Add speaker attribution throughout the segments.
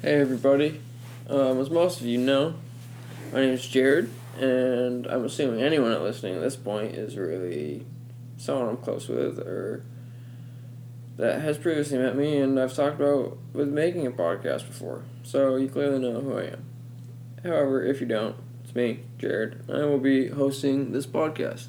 Speaker 1: Hey everybody. Um, as most of you know, my name is Jared, and I'm assuming anyone listening at this point is really someone I'm close with or that has previously met me and I've talked about with making a podcast before. So you clearly know who I am. However, if you don't, it's me, Jared. I will be hosting this podcast.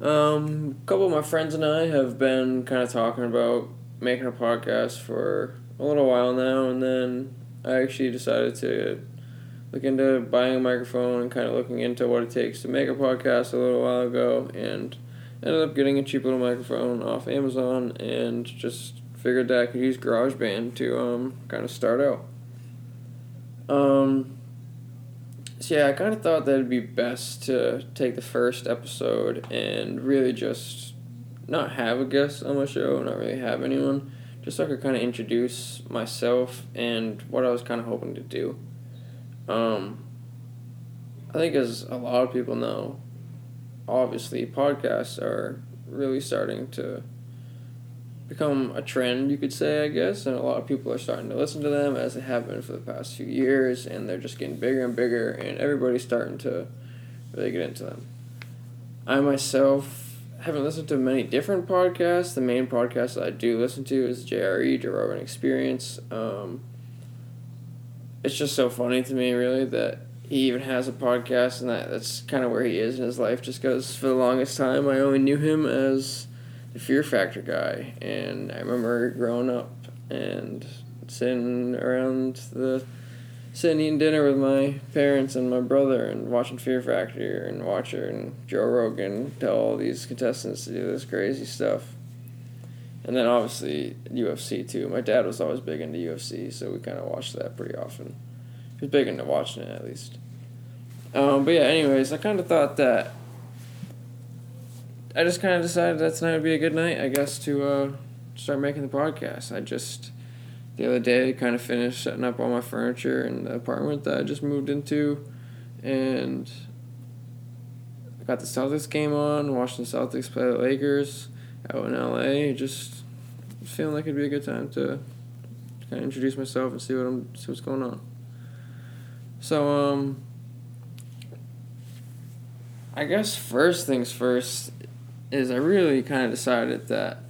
Speaker 1: Um, a couple of my friends and I have been kind of talking about making a podcast for a little while now, and then I actually decided to look into buying a microphone and kind of looking into what it takes to make a podcast a little while ago, and ended up getting a cheap little microphone off Amazon, and just figured that I could use GarageBand to um, kind of start out. Um, so yeah, I kind of thought that it'd be best to take the first episode and really just not have a guest on my show, not really have anyone, just so I could kind of introduce myself and what I was kind of hoping to do. Um, I think as a lot of people know, obviously podcasts are really starting to become a trend, you could say, I guess, and a lot of people are starting to listen to them as they have been for the past few years, and they're just getting bigger and bigger, and everybody's starting to really get into them. I myself haven't listened to many different podcasts. The main podcast that I do listen to is JRE, Joe Rogan Experience. Um, it's just so funny to me, really, that he even has a podcast, and that that's kind of where he is in his life. Just because for the longest time, I only knew him as the Fear Factor guy, and I remember growing up and sitting around the sitting eating dinner with my parents and my brother and watching Fear Factor and watching Joe Rogan tell all these contestants to do this crazy stuff. And then obviously UFC too. My dad was always big into UFC, so we kind of watched that pretty often. He was big into watching it at least. Um, but yeah, anyways, I kind of thought that I just kind of decided that tonight would be a good night, I guess, to uh, start making the podcast. I just the other day kind of finished setting up all my furniture in the apartment that I just moved into, and I got the Celtics game on, watching the Celtics play the Lakers out in LA. Just feeling like it'd be a good time to kind of introduce myself and see what I'm see what's going on. So um. I guess first things first is I really kind of decided that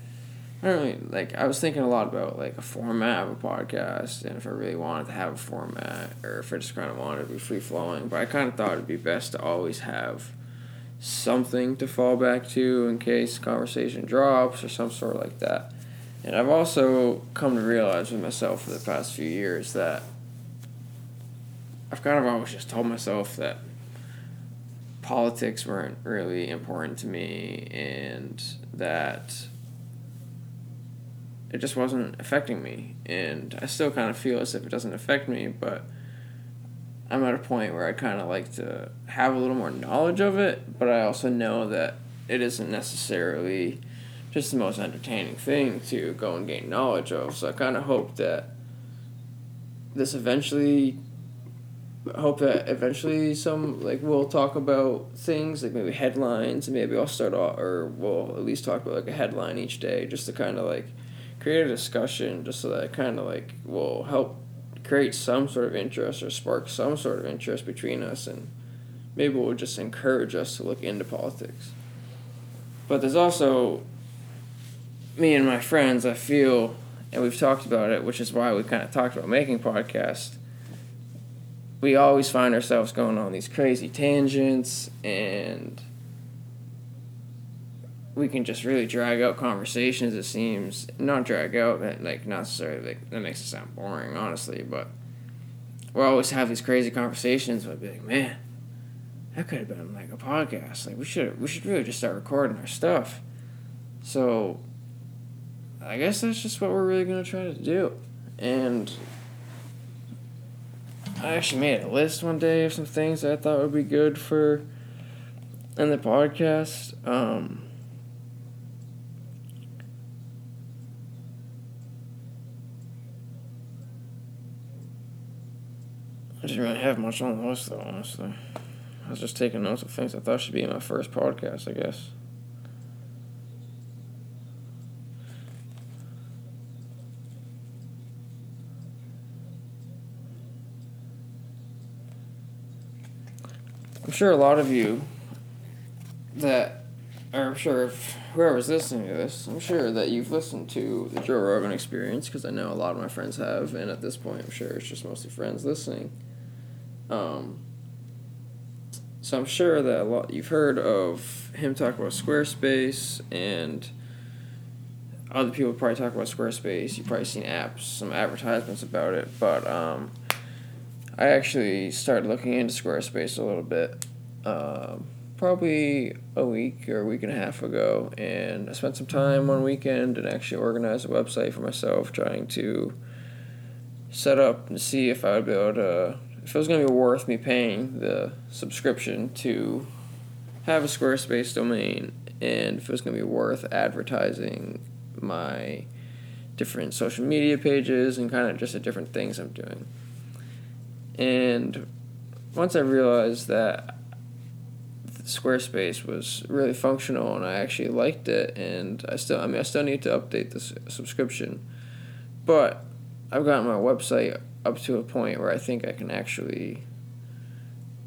Speaker 1: I don't really like. I was thinking a lot about like a format of a podcast, and if I really wanted to have a format, or if I just kind of wanted to be free flowing. But I kind of thought it'd be best to always have something to fall back to in case conversation drops or some sort like that. And I've also come to realize with myself for the past few years that I've kind of always just told myself that politics weren't really important to me and that it just wasn't affecting me. And I still kind of feel as if it doesn't affect me, but I'm at a point where I kind of like to have a little more knowledge of it, but I also know that it isn't necessarily just the most entertaining thing to go and gain knowledge of. So I kind of hope that this eventually hope that eventually some like we'll talk about things like maybe headlines and maybe I'll start off or we'll at least talk about like a headline each day just to kind of like create a discussion just so that kind of like will help create some sort of interest or spark some sort of interest between us and maybe will just encourage us to look into politics. But there's also me and my friends, I feel, and we've talked about it, which is why we kind of talked about making podcasts. We always find ourselves going on these crazy tangents and we can just really drag out conversations. It seems not drag out that like not necessarily like, that makes it sound boring, honestly. But we always have these crazy conversations. But be like, man, that could have been like a podcast. Like we should we should really just start recording our stuff. So I guess that's just what we're really gonna try to do. And I actually made a list one day of some things that I thought would be good for in the podcast. Um, didn't really have much on the list, though, honestly. I was just taking notes of things I thought should be in my first podcast, I guess. I'm sure a lot of you that or I'm sure if whoever's listening to this, I'm sure that you've listened to the Joe Rogan experience because I know a lot of my friends have, and at this point, I'm sure it's just mostly friends listening. Um, so I'm sure that a lot you've heard of him talk about Squarespace and other people probably talk about Squarespace. You've probably seen apps, some advertisements about it, but um, I actually started looking into Squarespace a little bit, um, probably a week or a week and a half ago, and I spent some time one weekend and actually organized a website for myself, trying to set up and see if I would be able to, if it was going to be worth me paying the subscription to have a Squarespace domain, and if it was going to be worth advertising my different social media pages and kind of just the different things I'm doing. And once I realized that Squarespace was really functional and I actually liked it, and I still, I mean, I still need to update this subscription, but I've gotten my website up to a point where I think I can actually,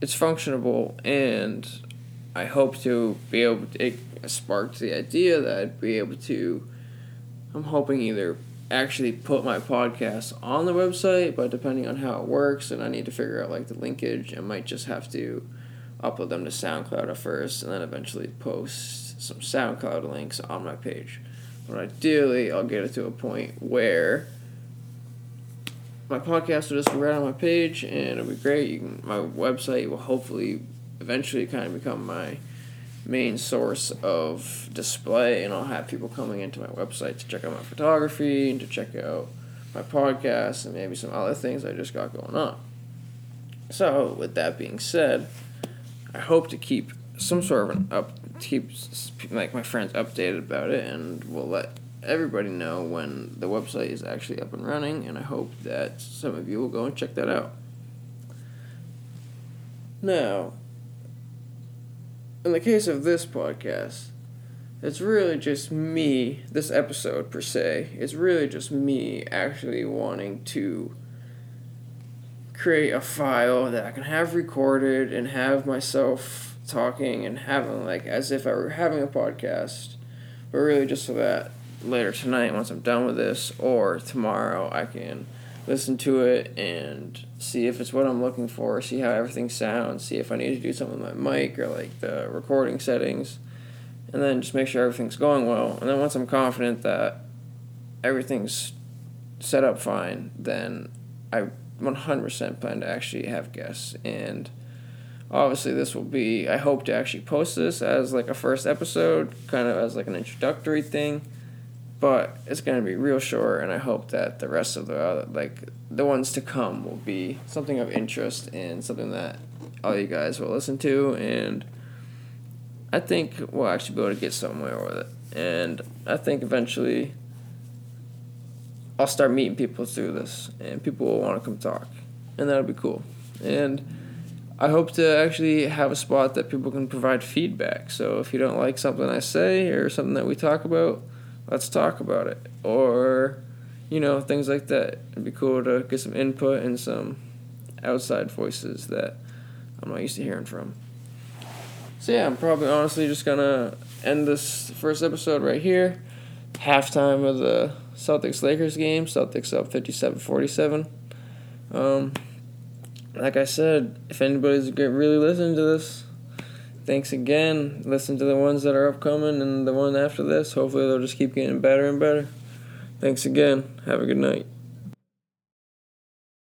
Speaker 1: it's functionable, and I hope to be able to, it sparked the idea that I'd be able to I'm hoping either actually put my podcast on the website, but depending on how it works, and I need to figure out like the linkage, I might just have to upload them to SoundCloud at first, and then eventually post some SoundCloud links on my page. But ideally, I'll get it to a point where my podcast will just be right on my page, and it'll be great. You can, my website will hopefully eventually kind of become my main source of display, and I'll have people coming into my website to check out my photography and to check out my podcast and maybe some other things I just got going on. So, with that being said, I hope to keep some sort of an up, keep like my friends updated about it, and we'll let everybody know when the website is actually up and running. And I hope that some of you will go and check that out. Now, in the case of this podcast, it's really just me, this episode per se, it's really just me actually wanting to create a file that I can have recorded and have myself talking and having like as if I were having a podcast, but really just so that later tonight, once I'm done with this, or tomorrow, I can listen to it and see if it's what I'm looking for, see how everything sounds, see if I need to do something with my mic or like the recording settings, and then just make sure everything's going well. And then once I'm confident that everything's set up fine, then I 100% plan to actually have guests. And obviously, this will be, I hope to actually post this as like a first episode, kind of as like an introductory thing but it's going to be real short and i hope that the rest of the uh, like the ones to come will be something of interest and something that all you guys will listen to and i think we'll actually be able to get somewhere with it and i think eventually i'll start meeting people through this and people will want to come talk and that'll be cool and I hope to actually have a spot that people can provide feedback. So if you don't like something I say or something that we talk about, let's talk about it. Or, you know, things like that. It'd be cool to get some input and some outside voices that I'm not used to hearing from. So, yeah, I'm probably honestly just gonna end this first episode right here. Halftime of the Celtics Lakers game. Celtics up 57 47. Um, like I said, if anybody's really listening to this, thanks again. Listen to the ones that are upcoming and the one after this. Hopefully, they'll just keep getting better and better. Thanks again. Have a good night.